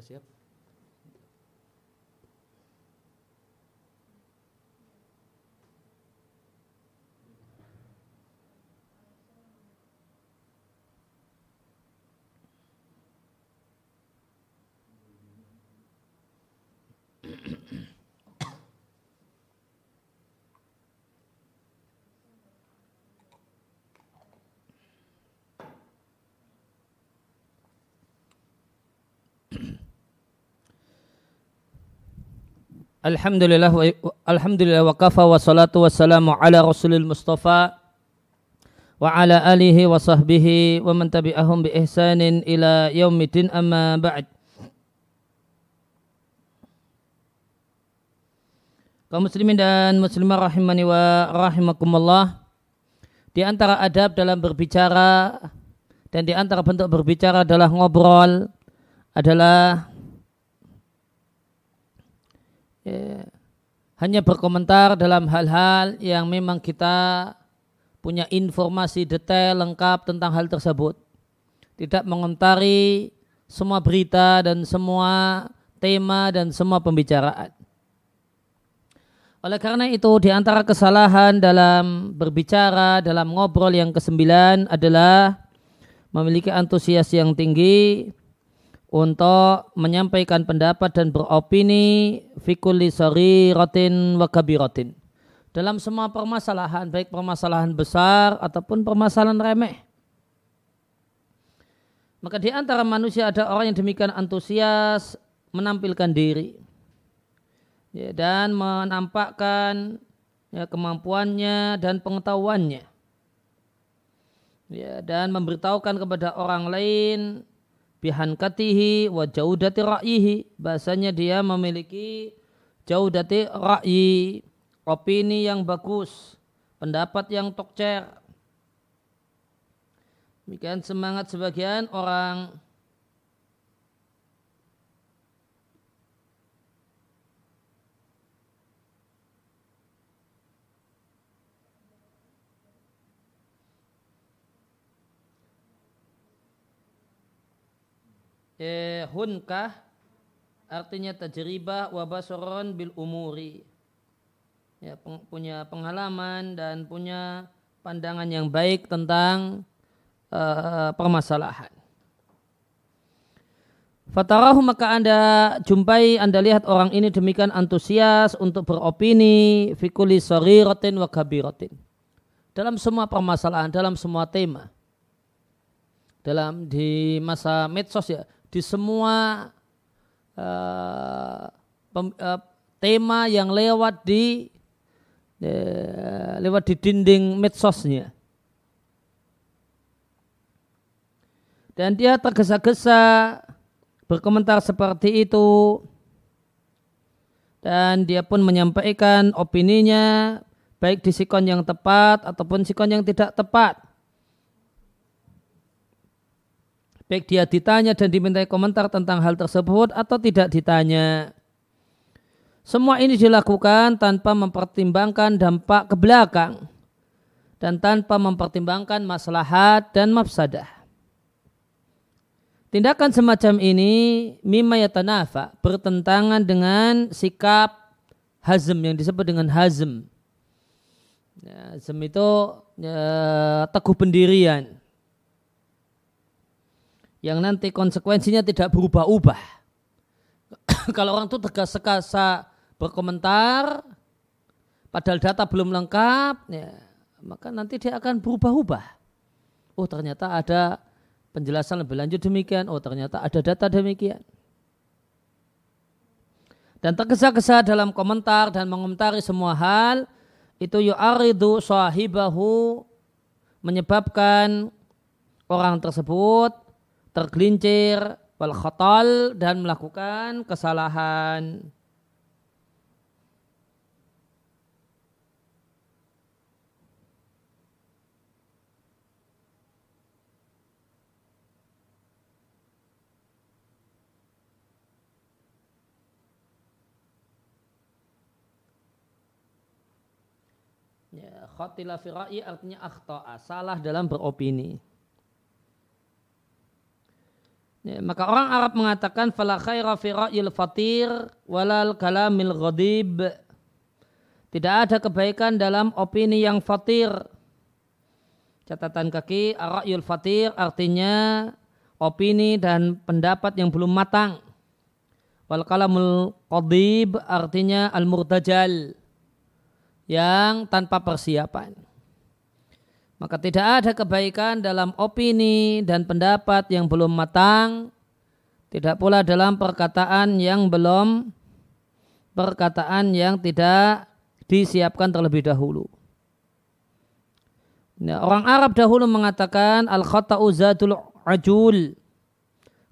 Siap? Alhamdulillah wa, alhamdulillah wa kafa wa salatu wassalamu ala rasulil mustafa wa ala alihi wa sahbihi wa man tabi'ahum bi ihsanin ila yaumidin amma ba'd. Kaum muslimin dan muslimah rahimani wa rahimakumullah di antara adab dalam berbicara dan di antara bentuk berbicara adalah ngobrol adalah ya, hanya berkomentar dalam hal-hal yang memang kita punya informasi detail lengkap tentang hal tersebut. Tidak mengomentari semua berita dan semua tema dan semua pembicaraan. Oleh karena itu di antara kesalahan dalam berbicara, dalam ngobrol yang kesembilan adalah memiliki antusias yang tinggi, untuk menyampaikan pendapat dan beropini fikuli sori rotin wakabi rotin dalam semua permasalahan baik permasalahan besar ataupun permasalahan remeh. Maka di antara manusia ada orang yang demikian antusias menampilkan diri ya, dan menampakkan ya, kemampuannya dan pengetahuannya. Ya, dan memberitahukan kepada orang lain bihankatihi wa jaudati ra'yihi bahasanya dia memiliki jaudati ra'yi opini yang bagus. Pendapat yang tokcer. Demikian semangat sebagian orang eh, hunkah artinya tajribah wa basaron bil umuri. Ya peng, punya pengalaman dan punya pandangan yang baik tentang uh, permasalahan. Fatarahu maka anda jumpai anda lihat orang ini demikian antusias untuk beropini fikuli rotin wa kabiratin. Dalam semua permasalahan dalam semua tema. Dalam di masa medsos ya di semua uh, pem, uh, tema yang lewat di uh, lewat di dinding medsosnya. Dan dia tergesa-gesa berkomentar seperti itu dan dia pun menyampaikan opininya baik di sikon yang tepat ataupun sikon yang tidak tepat. Baik dia ditanya dan dimintai komentar tentang hal tersebut atau tidak ditanya. Semua ini dilakukan tanpa mempertimbangkan dampak ke belakang dan tanpa mempertimbangkan maslahat dan mafsadah. Tindakan semacam ini mimma yatanafa bertentangan dengan sikap hazm yang disebut dengan hazm. Ya, hazm itu ya, teguh pendirian yang nanti konsekuensinya tidak berubah-ubah. Kalau orang itu tegas-sekasa berkomentar, padahal data belum lengkap, ya, maka nanti dia akan berubah-ubah. Oh ternyata ada penjelasan lebih lanjut demikian, oh ternyata ada data demikian. Dan tergesa-gesa dalam komentar dan mengomentari semua hal, itu yu'aridu sahibahu menyebabkan orang tersebut tergelincir wal khatal dan melakukan kesalahan. Ya, khatila fi artinya akhta'a, salah dalam beropini. Ya, maka orang Arab mengatakan fala khaira fi ra'yil fatir walal kalamil ghadib. Tidak ada kebaikan dalam opini yang fatir. Catatan kaki ra'yul fatir artinya opini dan pendapat yang belum matang. Wal kalamul qadib artinya al-murtajal yang tanpa persiapan. Maka tidak ada kebaikan dalam opini dan pendapat yang belum matang, tidak pula dalam perkataan yang belum perkataan yang tidak disiapkan terlebih dahulu. Nah, orang Arab dahulu mengatakan al khata'u zatul ajul.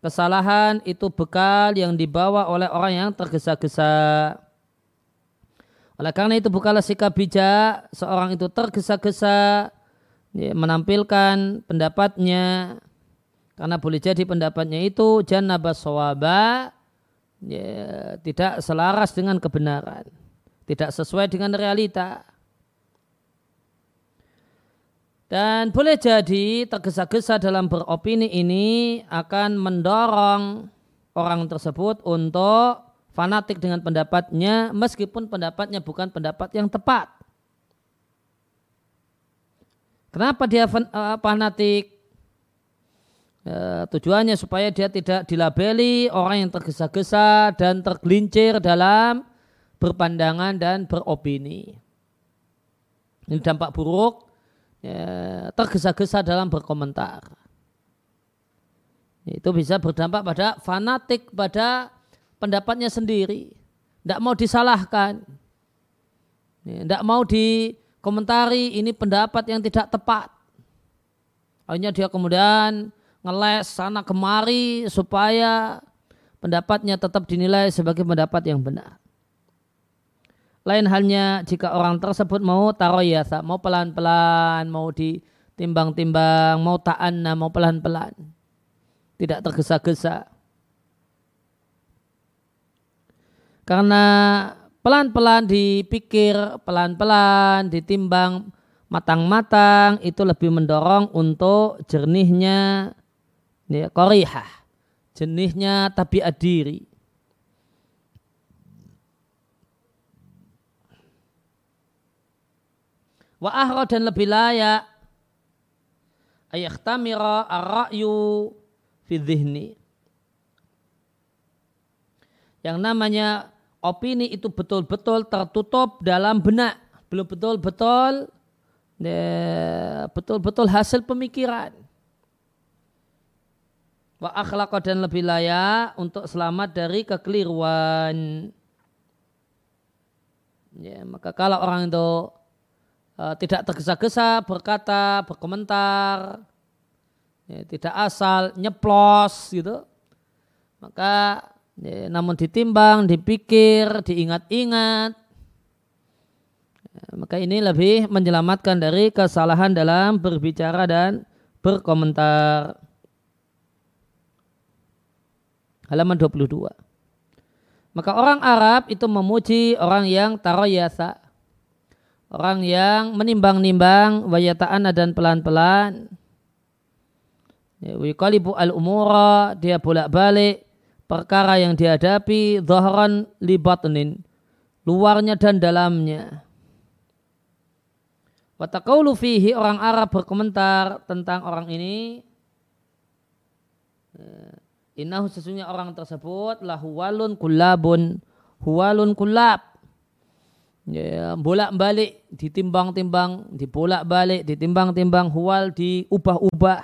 Kesalahan itu bekal yang dibawa oleh orang yang tergesa-gesa. Oleh karena itu bukanlah sikap bijak seorang itu tergesa-gesa ya, menampilkan pendapatnya. Karena boleh jadi pendapatnya itu jannabah sawaba ya, tidak selaras dengan kebenaran. Tidak sesuai dengan realita. Dan boleh jadi tergesa-gesa dalam beropini ini akan mendorong orang tersebut untuk fanatik dengan pendapatnya meskipun pendapatnya bukan pendapat yang tepat. Kenapa dia uh, fanatik? Uh, tujuannya supaya dia tidak dilabeli orang yang tergesa-gesa dan tergelincir dalam berpandangan dan beropini. Ini dampak buruk ya, tergesa-gesa dalam berkomentar. Itu bisa berdampak pada fanatik pada pendapatnya sendiri. Tidak mau disalahkan. Tidak mau di komentari ini pendapat yang tidak tepat. Akhirnya dia kemudian ngeles sana kemari supaya pendapatnya tetap dinilai sebagai pendapat yang benar. Lain halnya jika orang tersebut mau taroyasa, mau pelan-pelan, mau ditimbang-timbang, mau ta'anna, mau pelan-pelan. Tidak tergesa-gesa. Karena pelan-pelan dipikir, pelan-pelan ditimbang matang-matang itu lebih mendorong untuk jernihnya ya, korihah, jernihnya tabiat diri. Wa ahra dan lebih layak ayakhtamira ar-ra'yu fi dhihni. Yang namanya opini itu betul-betul tertutup dalam benak, belum betul-betul ya, betul-betul hasil pemikiran. Wa akhlaq dan lebih layak untuk selamat dari kekeliruan. Ya, maka kalau orang itu uh, tidak tergesa-gesa berkata, berkomentar, ya, tidak asal nyeplos gitu, maka Ya, namun ditimbang, dipikir, diingat-ingat, ya, maka ini lebih menyelamatkan dari kesalahan dalam berbicara dan berkomentar. Halaman 22. Maka orang Arab itu memuji orang yang taroyasa. Orang yang menimbang-nimbang wayataan dan pelan-pelan. Ya, wikalibu al-umura, dia bolak-balik perkara yang dihadapi dhahran libatnin luarnya dan dalamnya. Watakaulu fihi orang Arab berkomentar tentang orang ini eh, Innahu sesungguhnya orang tersebut lahu walun kulabun huwalun kulab ya, bolak balik ditimbang-timbang dibolak balik ditimbang-timbang huwal diubah-ubah.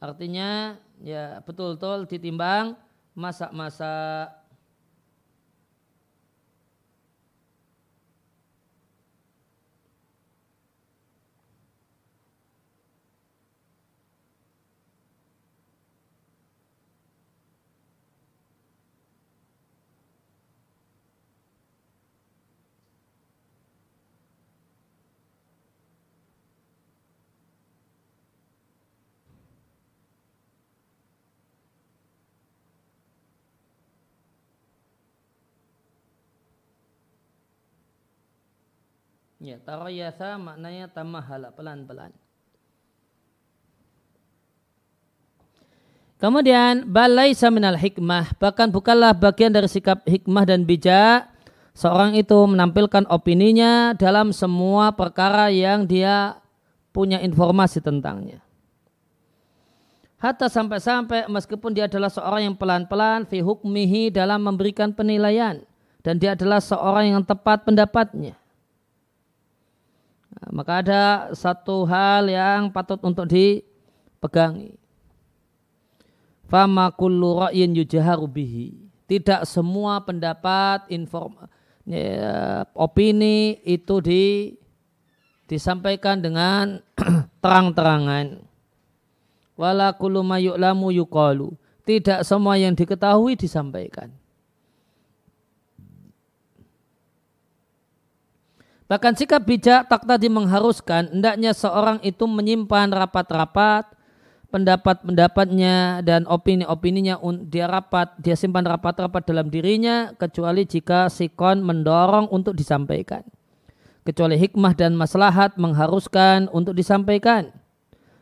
Artinya ya betul-betul ditimbang masak-masak Ya, tarayasa maknanya tamahala pelan-pelan. Kemudian balai saminal hikmah bahkan bukanlah bagian dari sikap hikmah dan bijak seorang itu menampilkan opininya dalam semua perkara yang dia punya informasi tentangnya. Hatta sampai-sampai meskipun dia adalah seorang yang pelan-pelan fi hukmihi dalam memberikan penilaian dan dia adalah seorang yang tepat pendapatnya. Maka ada satu hal yang patut untuk dipegangi. Fama kullu ra'yin yujaharu bihi. Tidak semua pendapat, inform, ya, opini itu di, disampaikan dengan terang-terangan wala kullu yuqalu. Tidak semua yang diketahui disampaikan. Bahkan sikap bijak tak tadi mengharuskan hendaknya seorang itu menyimpan rapat-rapat pendapat-pendapatnya dan opini-opininya dia rapat dia simpan rapat-rapat dalam dirinya kecuali jika sikon mendorong untuk disampaikan kecuali hikmah dan maslahat mengharuskan untuk disampaikan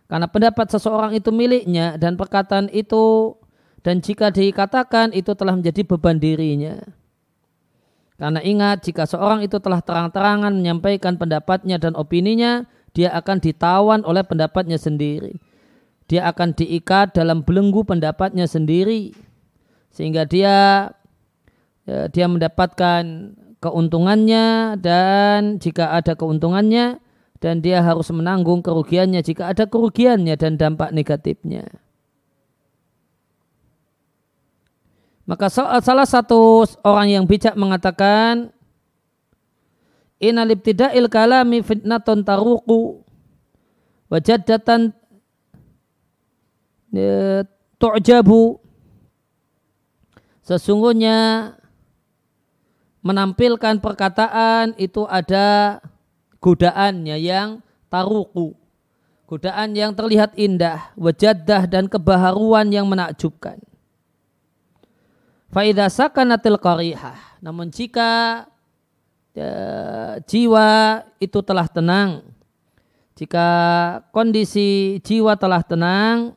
karena pendapat seseorang itu miliknya dan perkataan itu dan jika dikatakan itu telah menjadi beban dirinya. Karena ingat jika seorang itu telah terang-terangan menyampaikan pendapatnya dan opininya, dia akan ditawan oleh pendapatnya sendiri. Dia akan diikat dalam belenggu pendapatnya sendiri. Sehingga dia ya, dia mendapatkan keuntungannya dan jika ada keuntungannya dan dia harus menanggung kerugiannya jika ada kerugiannya dan dampak negatifnya. Maka salah satu orang yang bijak mengatakan Inalib tidak il kalami fitnaton taruku wajadatan e, tu'jabu Sesungguhnya menampilkan perkataan itu ada godaannya yang taruku. Godaan yang terlihat indah, wajadah dan kebaharuan yang menakjubkan. Faidah sakanatil qarihah. Namun jika ya, jiwa itu telah tenang, jika kondisi jiwa telah tenang,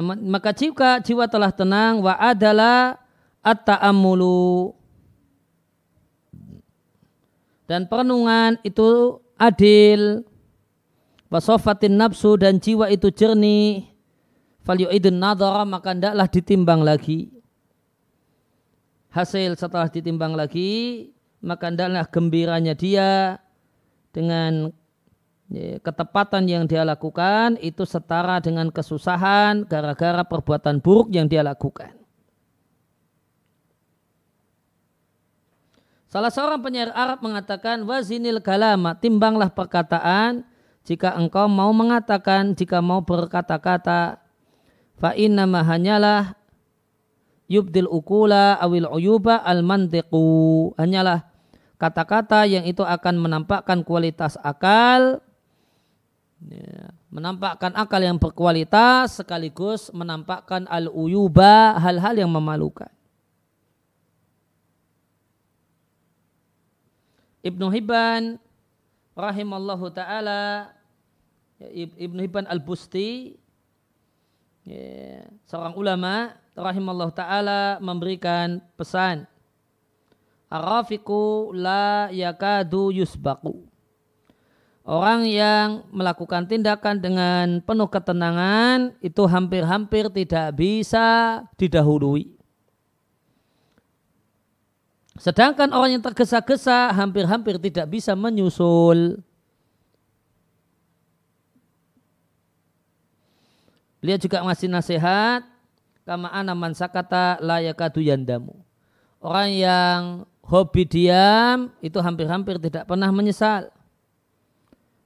maka jika jiwa telah tenang wa adalah at-ta'ammulu dan perenungan itu adil. Wasofatin nafsu dan jiwa itu jernih. Fal nadhara maka hendaklah ditimbang lagi. Hasil setelah ditimbang lagi maka hendaklah gembiranya dia dengan Ya, ketepatan yang dia lakukan itu setara dengan kesusahan gara-gara perbuatan buruk yang dia lakukan. Salah seorang penyair Arab mengatakan wazinil kalama timbanglah perkataan jika engkau mau mengatakan jika mau berkata-kata fa inna hanyalah yubdil ukula awil uyuba al mantiqu hanyalah kata-kata yang itu akan menampakkan kualitas akal ya, menampakkan akal yang berkualitas sekaligus menampakkan al-uyuba hal-hal yang memalukan. Ibnu Hibban rahimallahu taala ya, Ibnu Hibban Al-Busti ya, seorang ulama rahimallahu taala memberikan pesan Arafiku la yakadu yusbaku Orang yang melakukan tindakan dengan penuh ketenangan itu hampir-hampir tidak bisa didahului. Sedangkan orang yang tergesa-gesa hampir-hampir tidak bisa menyusul. Beliau juga masih nasihat kama ana man sakata layakadu yandamu. Orang yang hobi diam itu hampir-hampir tidak pernah menyesal.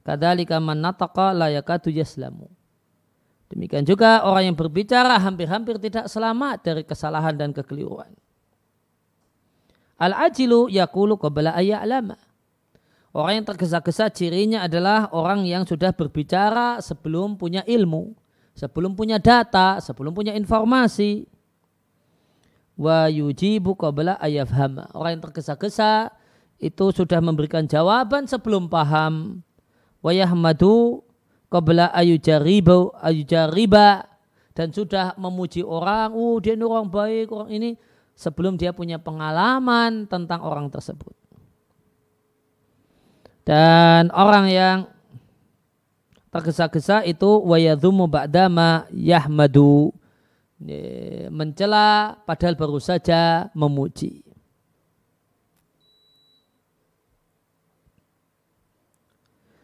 Kadzalika man nataqa la yakadu yaslamu. Demikian juga orang yang berbicara hampir-hampir tidak selamat dari kesalahan dan kekeliruan. Al-ajilu yakulu qabla ayya'lama. Orang yang tergesa-gesa cirinya adalah orang yang sudah berbicara sebelum punya ilmu, sebelum punya data, sebelum punya informasi. wa yujibu qabla ayafhama. Orang yang tergesa-gesa itu sudah memberikan jawaban sebelum paham. Wa yahmadu qabla ayujaribu ayujariba dan sudah memuji orang, oh dia ini orang baik, orang ini sebelum dia punya pengalaman tentang orang tersebut. Dan orang yang tergesa-gesa itu wayadhumu ba'dama yahmadu mencela padahal baru saja memuji.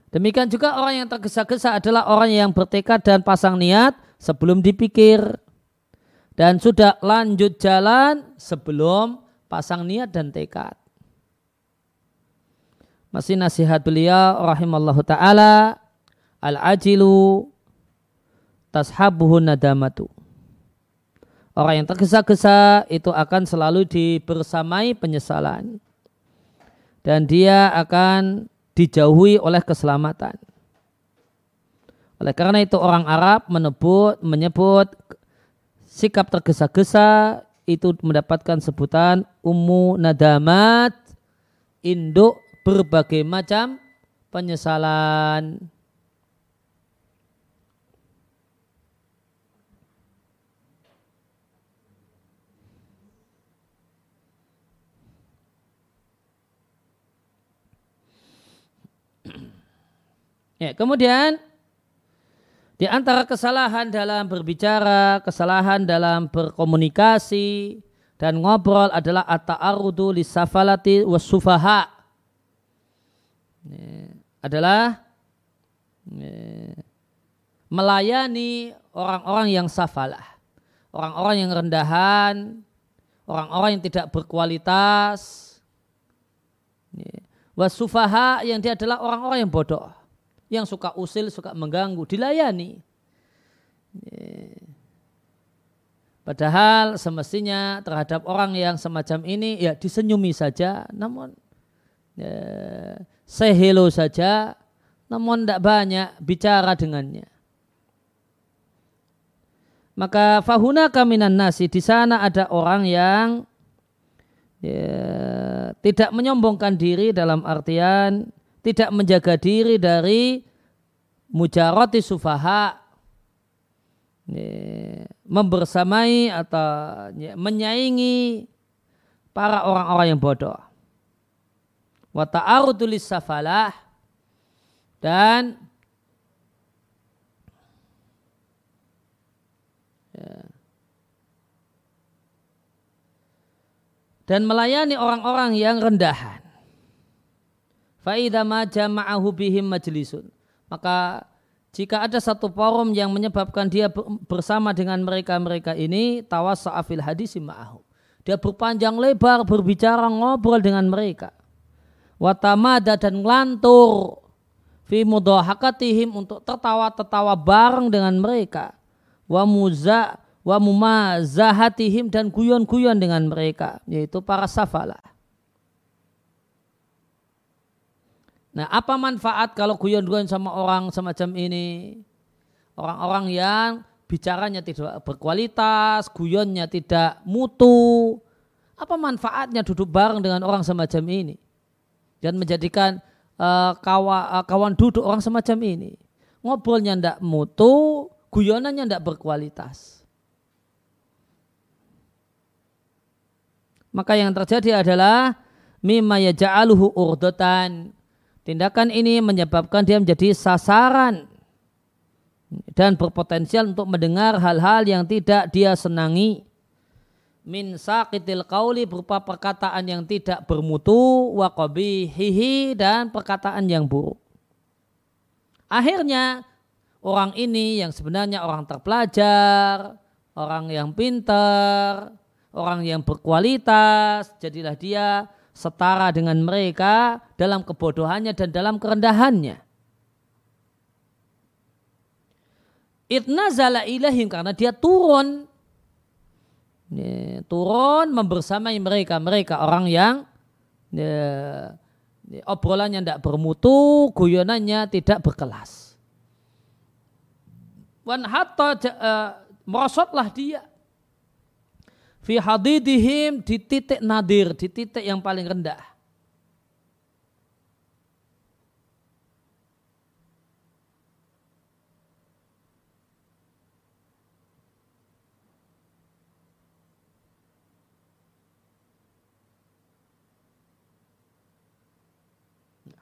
Demikian juga orang yang tergesa-gesa adalah orang yang bertekad dan pasang niat sebelum dipikir dan sudah lanjut jalan sebelum pasang niat dan tekad. Masih nasihat beliau rahimallahu taala al-ajilu tashabuhu nadamatu. Orang yang tergesa-gesa itu akan selalu dibersamai penyesalan. Dan dia akan dijauhi oleh keselamatan. Oleh karena itu orang Arab menyebut, menyebut sikap tergesa-gesa itu mendapatkan sebutan ummu nadamat, induk berbagai macam penyesalan. Ya, kemudian di antara kesalahan dalam berbicara, kesalahan dalam berkomunikasi dan ngobrol adalah at-ta'arrudu lisafalati wasufaha. Adalah melayani orang-orang yang safalah. Orang-orang yang rendahan, orang-orang yang tidak berkualitas. Wasufaha yang dia adalah orang-orang yang bodoh yang suka usil, suka mengganggu, dilayani. Padahal semestinya terhadap orang yang semacam ini ya disenyumi saja, namun ya, say hello saja, namun tidak banyak bicara dengannya. Maka fahuna kaminan nasi di sana ada orang yang ya, tidak menyombongkan diri dalam artian tidak menjaga diri dari mujarati sufaha membersamai atau menyaingi para orang-orang yang bodoh. Wa ta'arudulis safalah dan ya, dan melayani orang-orang yang rendahan. Fa'idha ma jama'ahu bihim majlisun. Maka jika ada satu forum yang menyebabkan dia bersama dengan mereka-mereka ini, tawassa'afil hadisi ma'ahu. Dia berpanjang lebar berbicara ngobrol dengan mereka. Watamada dan ngelantur fi mudahakatihim untuk tertawa-tertawa bareng dengan mereka. Wa muza wa mumazahatihim dan guyon-guyon dengan mereka, yaitu para safalah. Nah, apa manfaat kalau guyon-guyon sama orang semacam ini? Orang-orang yang bicaranya tidak berkualitas, guyonnya tidak mutu. Apa manfaatnya duduk bareng dengan orang semacam ini? Dan menjadikan uh, kawan, uh, kawan duduk orang semacam ini. Ngobrolnya tidak mutu, guyonannya tidak berkualitas. Maka yang terjadi adalah mimma yaja'aluhu urdatan Tindakan ini menyebabkan dia menjadi sasaran dan berpotensial untuk mendengar hal-hal yang tidak dia senangi. Min saqitil qauli berupa perkataan yang tidak bermutu wa qabihihi dan perkataan yang buruk. Akhirnya orang ini yang sebenarnya orang terpelajar, orang yang pintar, orang yang berkualitas, jadilah dia setara dengan mereka dalam kebodohannya dan dalam kerendahannya. Itnazala ilahim karena dia turun ya, turun membersamai mereka mereka orang yang ya, ya, obrolannya tidak bermutu, guyonannya tidak berkelas. Wan hatta uh, merosotlah dia fi hadidihim di titik nadir, di titik yang paling rendah.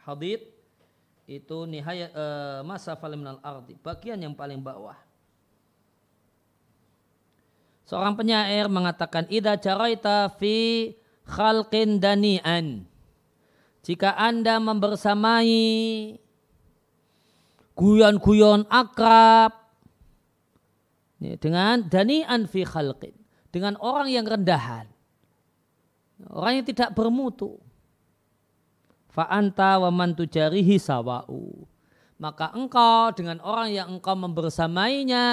Hadid itu nihayat uh, masa minal ardi, bagian yang paling bawah. Seorang penyair mengatakan ida jaraita fi khalqin dani'an. Jika Anda membersamai guyon-guyon akrab dengan dani'an fi khalqin, dengan orang yang rendahan. Orang yang tidak bermutu. Fa'anta wa man tujarihi sawa'u. Maka engkau dengan orang yang engkau membersamainya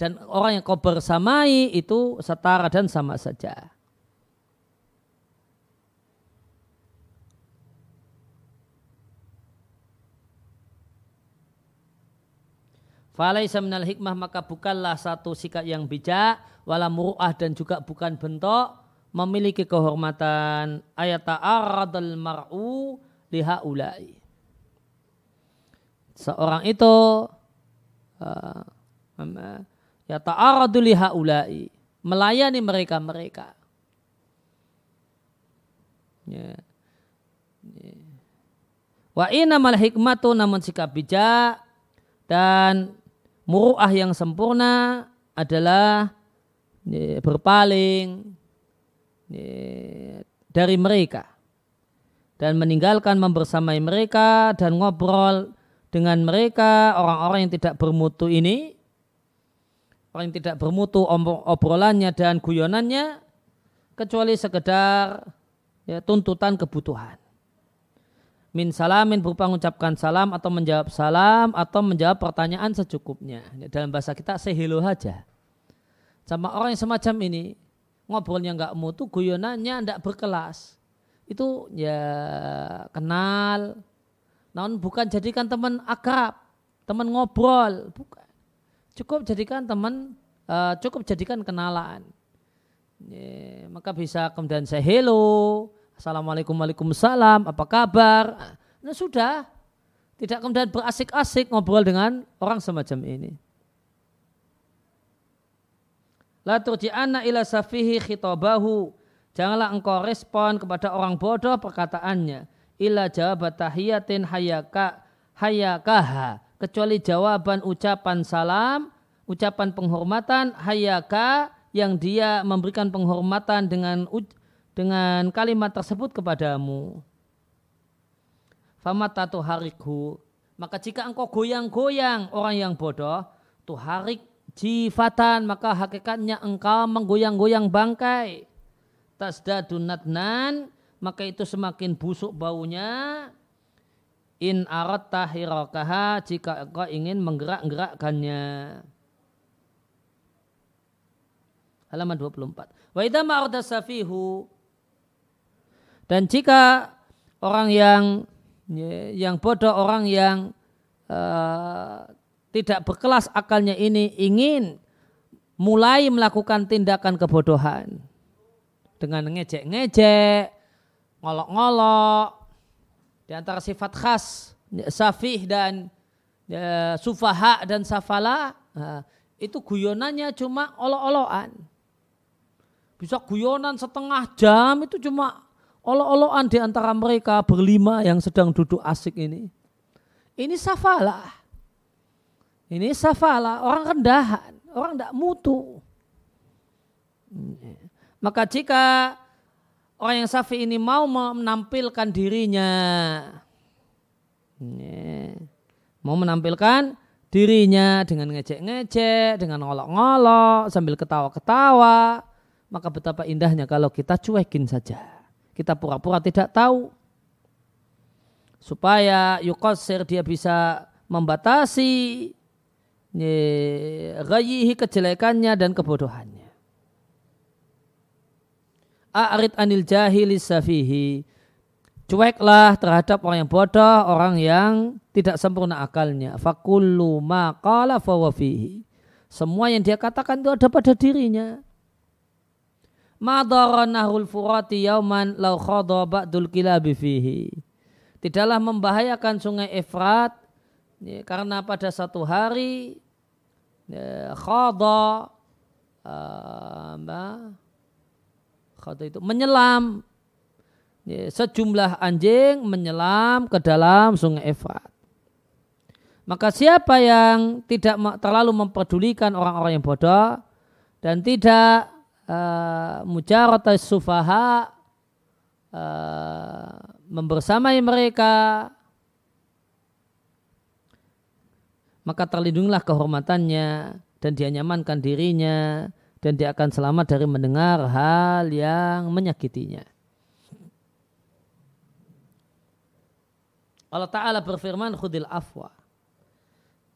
dan orang yang kau bersamai itu setara dan sama saja. Falaisa minal hikmah maka bukanlah satu sikap yang bijak wala muru'ah dan juga bukan bentuk memiliki kehormatan ayat ta'aradul mar'u liha ulai. Seorang itu uh, ya ta'aradu liha ulai melayani mereka-mereka. Ya. ya. Wa inamal hikmatu namun sikap bijak dan muru'ah yang sempurna adalah ya, berpaling ya, dari mereka dan meninggalkan membersamai mereka dan ngobrol dengan mereka orang-orang yang tidak bermutu ini yang tidak bermutu obrolannya dan guyonannya kecuali sekedar ya, tuntutan kebutuhan. Min salamin berupa mengucapkan salam atau menjawab salam atau menjawab pertanyaan secukupnya. Ya, dalam bahasa kita sehilo saja. Sama orang yang semacam ini ngobrolnya nggak mutu, guyonannya tidak berkelas. Itu ya kenal, namun bukan jadikan teman akrab, teman ngobrol, bukan. Cukup jadikan teman, uh, cukup jadikan kenalan. Ya, maka bisa kemudian saya hello, assalamualaikum waalaikumsalam, apa kabar? Nah sudah, tidak kemudian berasik-asik ngobrol dengan orang semacam ini. La turji'anna ila safihi khitabahu. Janganlah engkau respon kepada orang bodoh perkataannya. Ila jawabat tahiyatin hayaka hayakaha kecuali jawaban ucapan salam, ucapan penghormatan, hayaka yang dia memberikan penghormatan dengan dengan kalimat tersebut kepadamu. Famata harikhu. Maka jika engkau goyang-goyang orang yang bodoh, tuharik jifatan, maka hakikatnya engkau menggoyang-goyang bangkai. Tasdadun natnan, maka itu semakin busuk baunya, in arat tahirakaha jika engkau ingin menggerak-gerakkannya. Halaman 24. Wa idza ma'arda safihu dan jika orang yang yang bodoh, orang yang uh, tidak berkelas akalnya ini ingin mulai melakukan tindakan kebodohan dengan ngejek-ngejek, ngolok-ngolok, di antara sifat khas safih dan ya, sufaha dan safala nah, itu guyonannya cuma olo-oloan. Bisa guyonan setengah jam itu cuma olo-oloan di antara mereka berlima yang sedang duduk asik ini. Ini safala. Ini safala, orang rendahan, orang tidak mutu. Maka jika orang yang safi ini mau menampilkan dirinya. Mau menampilkan dirinya dengan ngejek-ngejek, dengan ngolok-ngolok, sambil ketawa-ketawa. Maka betapa indahnya kalau kita cuekin saja. Kita pura-pura tidak tahu. Supaya yukosir dia bisa membatasi gayihi kejelekannya dan kebodohannya. A'rid anil jahili safihi. Cueklah terhadap orang yang bodoh, orang yang tidak sempurna akalnya. Fakullu maqala fawafihi. Semua yang dia katakan itu ada pada dirinya. madara nahrul furati yauman law khadha ba'dul kilabi fihi. Tidaklah membahayakan sungai Efrat ya, karena pada satu hari ya, khadha uh, khadha itu menyelam ya, sejumlah anjing menyelam ke dalam sungai Efrat. Maka siapa yang tidak terlalu memperdulikan orang-orang yang bodoh dan tidak uh, sufaha uh, membersamai mereka maka terlindunglah kehormatannya dan dia nyamankan dirinya dan dia akan selamat dari mendengar hal yang menyakitinya. Allah Ta'ala berfirman khudil afwa.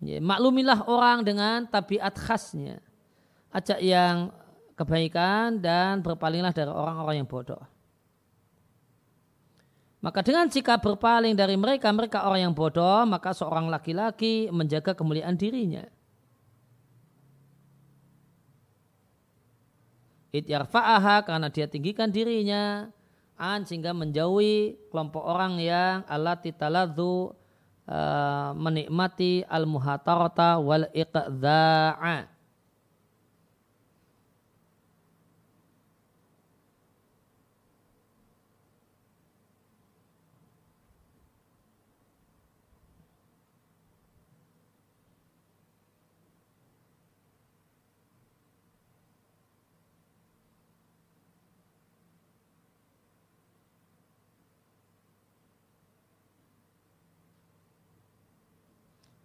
Ya, maklumilah orang dengan tabiat khasnya. Ajak yang kebaikan dan berpalinglah dari orang-orang yang bodoh. Maka dengan sikap berpaling dari mereka, mereka orang yang bodoh, maka seorang laki-laki menjaga kemuliaan dirinya. It yarfa'aha karena dia tinggikan dirinya. An sehingga menjauhi kelompok orang yang alati taladzu uh, menikmati al-muhatarata wal iqdha'a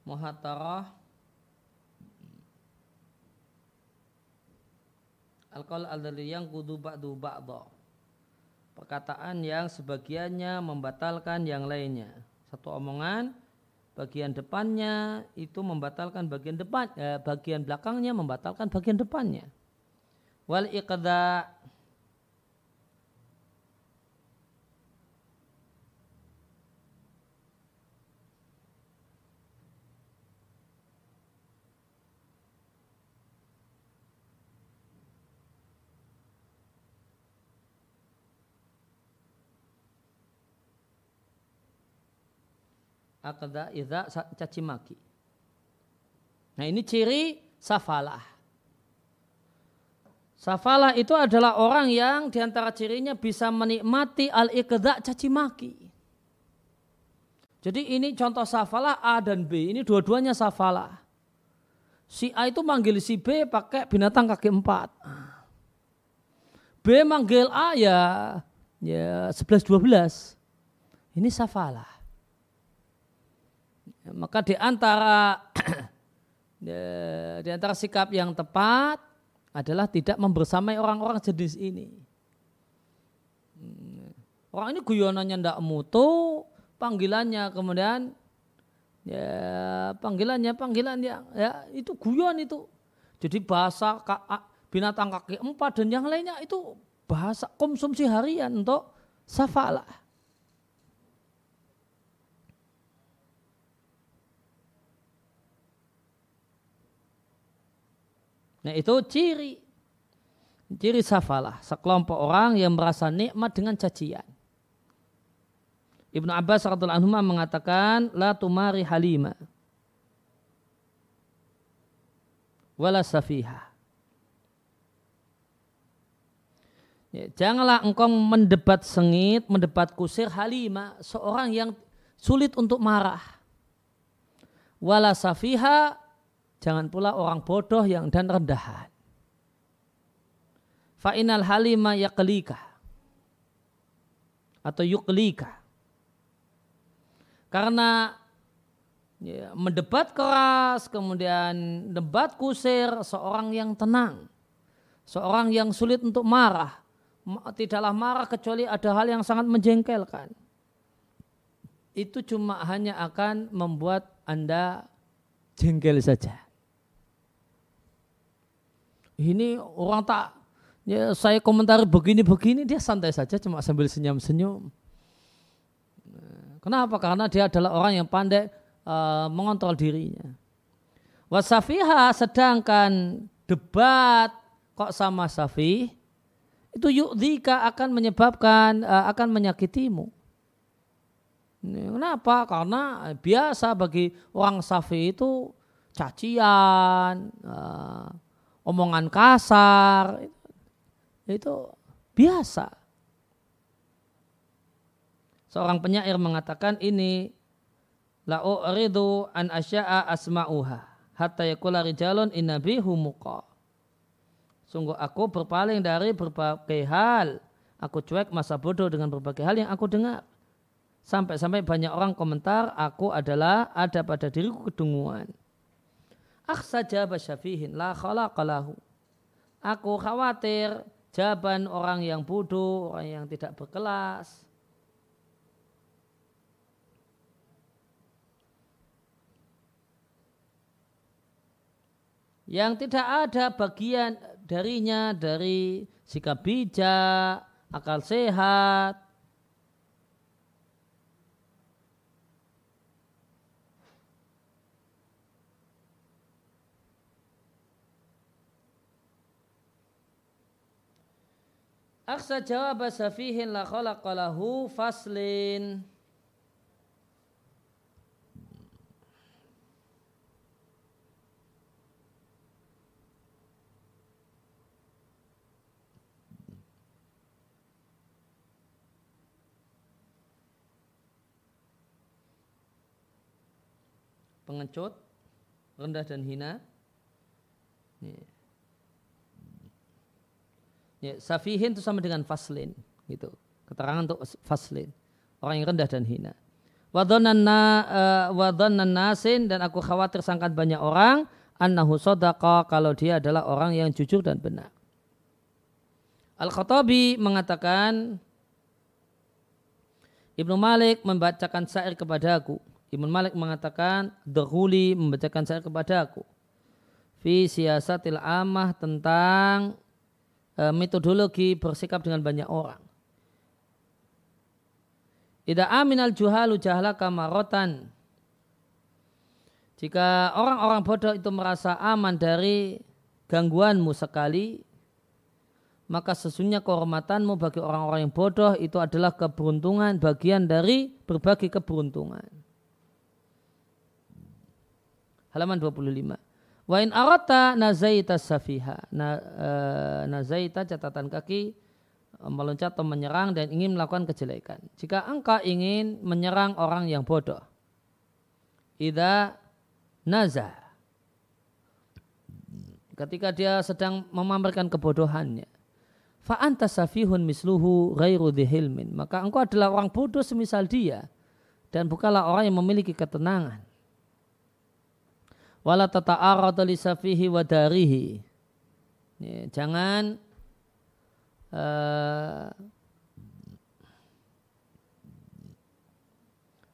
muhatarah Alkohol al yang kudu ba'du ba'da. Perkataan yang sebagiannya membatalkan yang lainnya. Satu omongan, bagian depannya itu membatalkan bagian depan, eh, bagian belakangnya membatalkan bagian depannya. Wal iqda akada idza caci maki. Nah ini ciri safalah. Safalah itu adalah orang yang di antara cirinya bisa menikmati al-iqda caci maki. Jadi ini contoh safalah A dan B. Ini dua-duanya safalah. Si A itu manggil si B pakai binatang kaki empat. B manggil A ya ya 11 12. Ini safalah. Maka di antara di antara sikap yang tepat adalah tidak membersamai orang-orang jenis ini. Hmm. Orang ini guyonannya tidak mutu, panggilannya kemudian ya panggilannya panggilannya ya itu guyon itu. Jadi bahasa binatang kaki empat dan yang lainnya itu bahasa konsumsi harian untuk safalah. Nah itu ciri ciri safalah sekelompok orang yang merasa nikmat dengan cacian. Ibnu Abbas radhiallahu anhu mengatakan la tumari halima wala safiha. Ya, janganlah engkau mendebat sengit, mendebat kusir halima, seorang yang sulit untuk marah. Wala safiha Jangan pula orang bodoh yang dan rendahan. Fa'inal halima yaklika. Atau yuklika. Karena ya, mendebat keras, kemudian debat kusir seorang yang tenang. Seorang yang sulit untuk marah. Tidaklah marah kecuali ada hal yang sangat menjengkelkan. Itu cuma hanya akan membuat Anda jengkel saja ini orang tak ya saya komentar begini-begini dia santai saja cuma sambil senyum-senyum. Kenapa? Karena dia adalah orang yang pandai uh, mengontrol dirinya. Wasafiha sedangkan debat kok sama Safi itu yu'dika akan menyebabkan uh, akan menyakitimu. Kenapa? Karena biasa bagi orang safi itu cacian, uh, omongan kasar, itu biasa. Seorang penyair mengatakan ini la uridu an asya'a asma'uha hatta yakula rijalun inabihu muqa. Sungguh aku berpaling dari berbagai hal. Aku cuek masa bodoh dengan berbagai hal yang aku dengar. Sampai-sampai banyak orang komentar, aku adalah ada pada diriku kedunguan. Aksaja basyafihin la khalaqalahu. Aku khawatir jawaban orang yang bodoh, orang yang tidak berkelas. Yang tidak ada bagian darinya dari sikap bijak, akal sehat, Aksa jawab safihin la khalaqalahu faslin. pengecut, rendah dan hina. Ya, safihin itu sama dengan faslin, gitu. Keterangan untuk faslin, orang yang rendah dan hina. Wadhanan uh, nasin dan aku khawatir sangat banyak orang annahu sodaqa kalau dia adalah orang yang jujur dan benar. Al-Khattabi mengatakan Ibnu Malik membacakan syair kepadaku Ibn Malik mengatakan Dahuli membacakan saya kepada aku Fi siasatil amah tentang metodologi bersikap dengan banyak orang. Ida aminal juhalu jahla kamarotan. Jika orang-orang bodoh itu merasa aman dari gangguanmu sekali, maka sesungguhnya kehormatanmu bagi orang-orang yang bodoh itu adalah keberuntungan bagian dari berbagai keberuntungan halaman 25. Wa in arata nazaita safiha. Na, uh, nazaita catatan kaki meloncat atau menyerang dan ingin melakukan kejelekan. Jika engkau ingin menyerang orang yang bodoh. Ida naza. Ketika dia sedang memamerkan kebodohannya. Fa'anta safihun misluhu ghairu dhihilmin. Maka engkau adalah orang bodoh semisal dia. Dan bukanlah orang yang memiliki ketenangan wala tata'arada li safihi wa darihi. Jangan uh,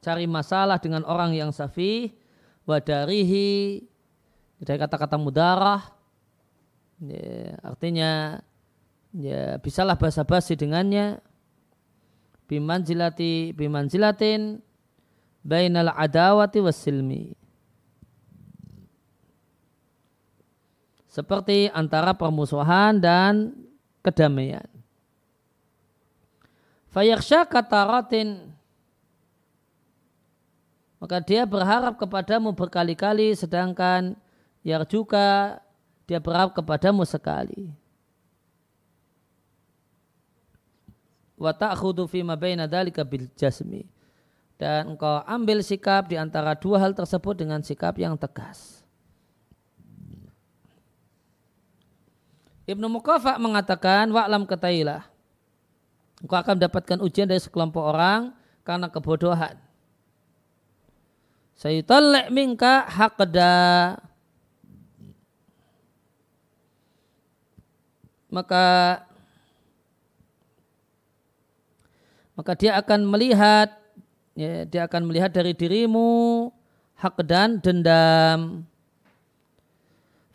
cari masalah dengan orang yang safi wadarihi dari kata-kata mudarah. Ya, artinya ya bisalah basa-basi dengannya. Bimanzilati bimanzilatin bainal adawati wasilmi seperti antara permusuhan dan kedamaian. Fayaksha kataratin maka dia berharap kepadamu berkali-kali sedangkan juga dia berharap kepadamu sekali. Wa fi ma bil jasmi. Dan engkau ambil sikap di antara dua hal tersebut dengan sikap yang tegas. Ibnu Mukafa mengatakan wa'lam ketailah. Engkau akan mendapatkan ujian dari sekelompok orang karena kebodohan. Sayutallek minka haqda. Maka maka dia akan melihat ya, dia akan melihat dari dirimu hak dan dendam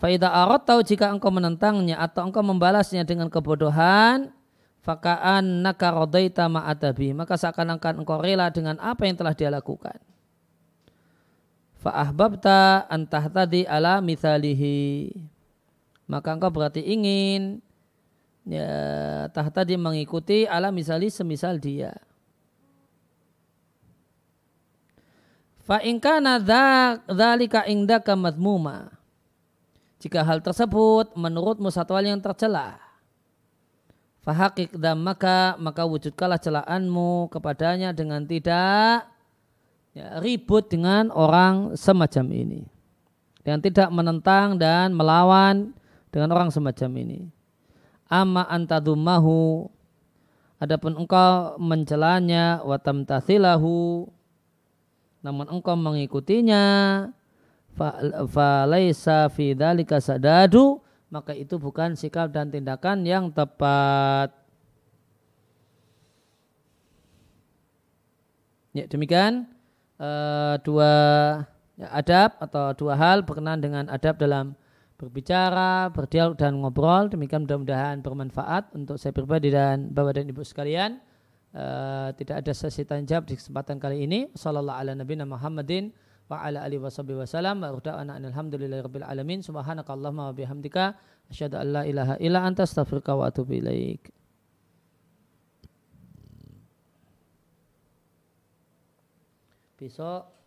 Faida arot tahu jika engkau menentangnya atau engkau membalasnya dengan kebodohan, fakaan nakarodaita ma'atabi. Maka seakan-akan engkau rela dengan apa yang telah dia lakukan. Fa'ahbabta antah tadi ala mithalihi. Maka engkau berarti ingin ya tahta dia mengikuti ala misali semisal dia. Fa in kana dzalika indaka madmuma. Jika hal tersebut menurutmu satu hal yang tercela. Fahakik dan maka maka wujudkanlah celaanmu kepadanya dengan tidak ya, ribut dengan orang semacam ini. Dengan tidak menentang dan melawan dengan orang semacam ini. Amma antadumahu Adapun engkau mencelanya watam tathilahu namun engkau mengikutinya falaisa fi dzalika sadadu maka itu bukan sikap dan tindakan yang tepat. Ya, demikian uh, dua ya, adab atau dua hal berkenaan dengan adab dalam berbicara, berdialog dan ngobrol. Demikian mudah-mudahan bermanfaat untuk saya pribadi dan Bapak dan Ibu sekalian. Uh, tidak ada sesi tanya jawab di kesempatan kali ini. Sallallahu ala nabiyina Muhammadin wa ala alihi washabihi wasallam wa ruda'ana alhamdulillahi rabbil alamin. Subhanakallahumma wa bihamdika asyhadu an la ilaha illa anta astaghfiruka wa atubu ilaik. Besok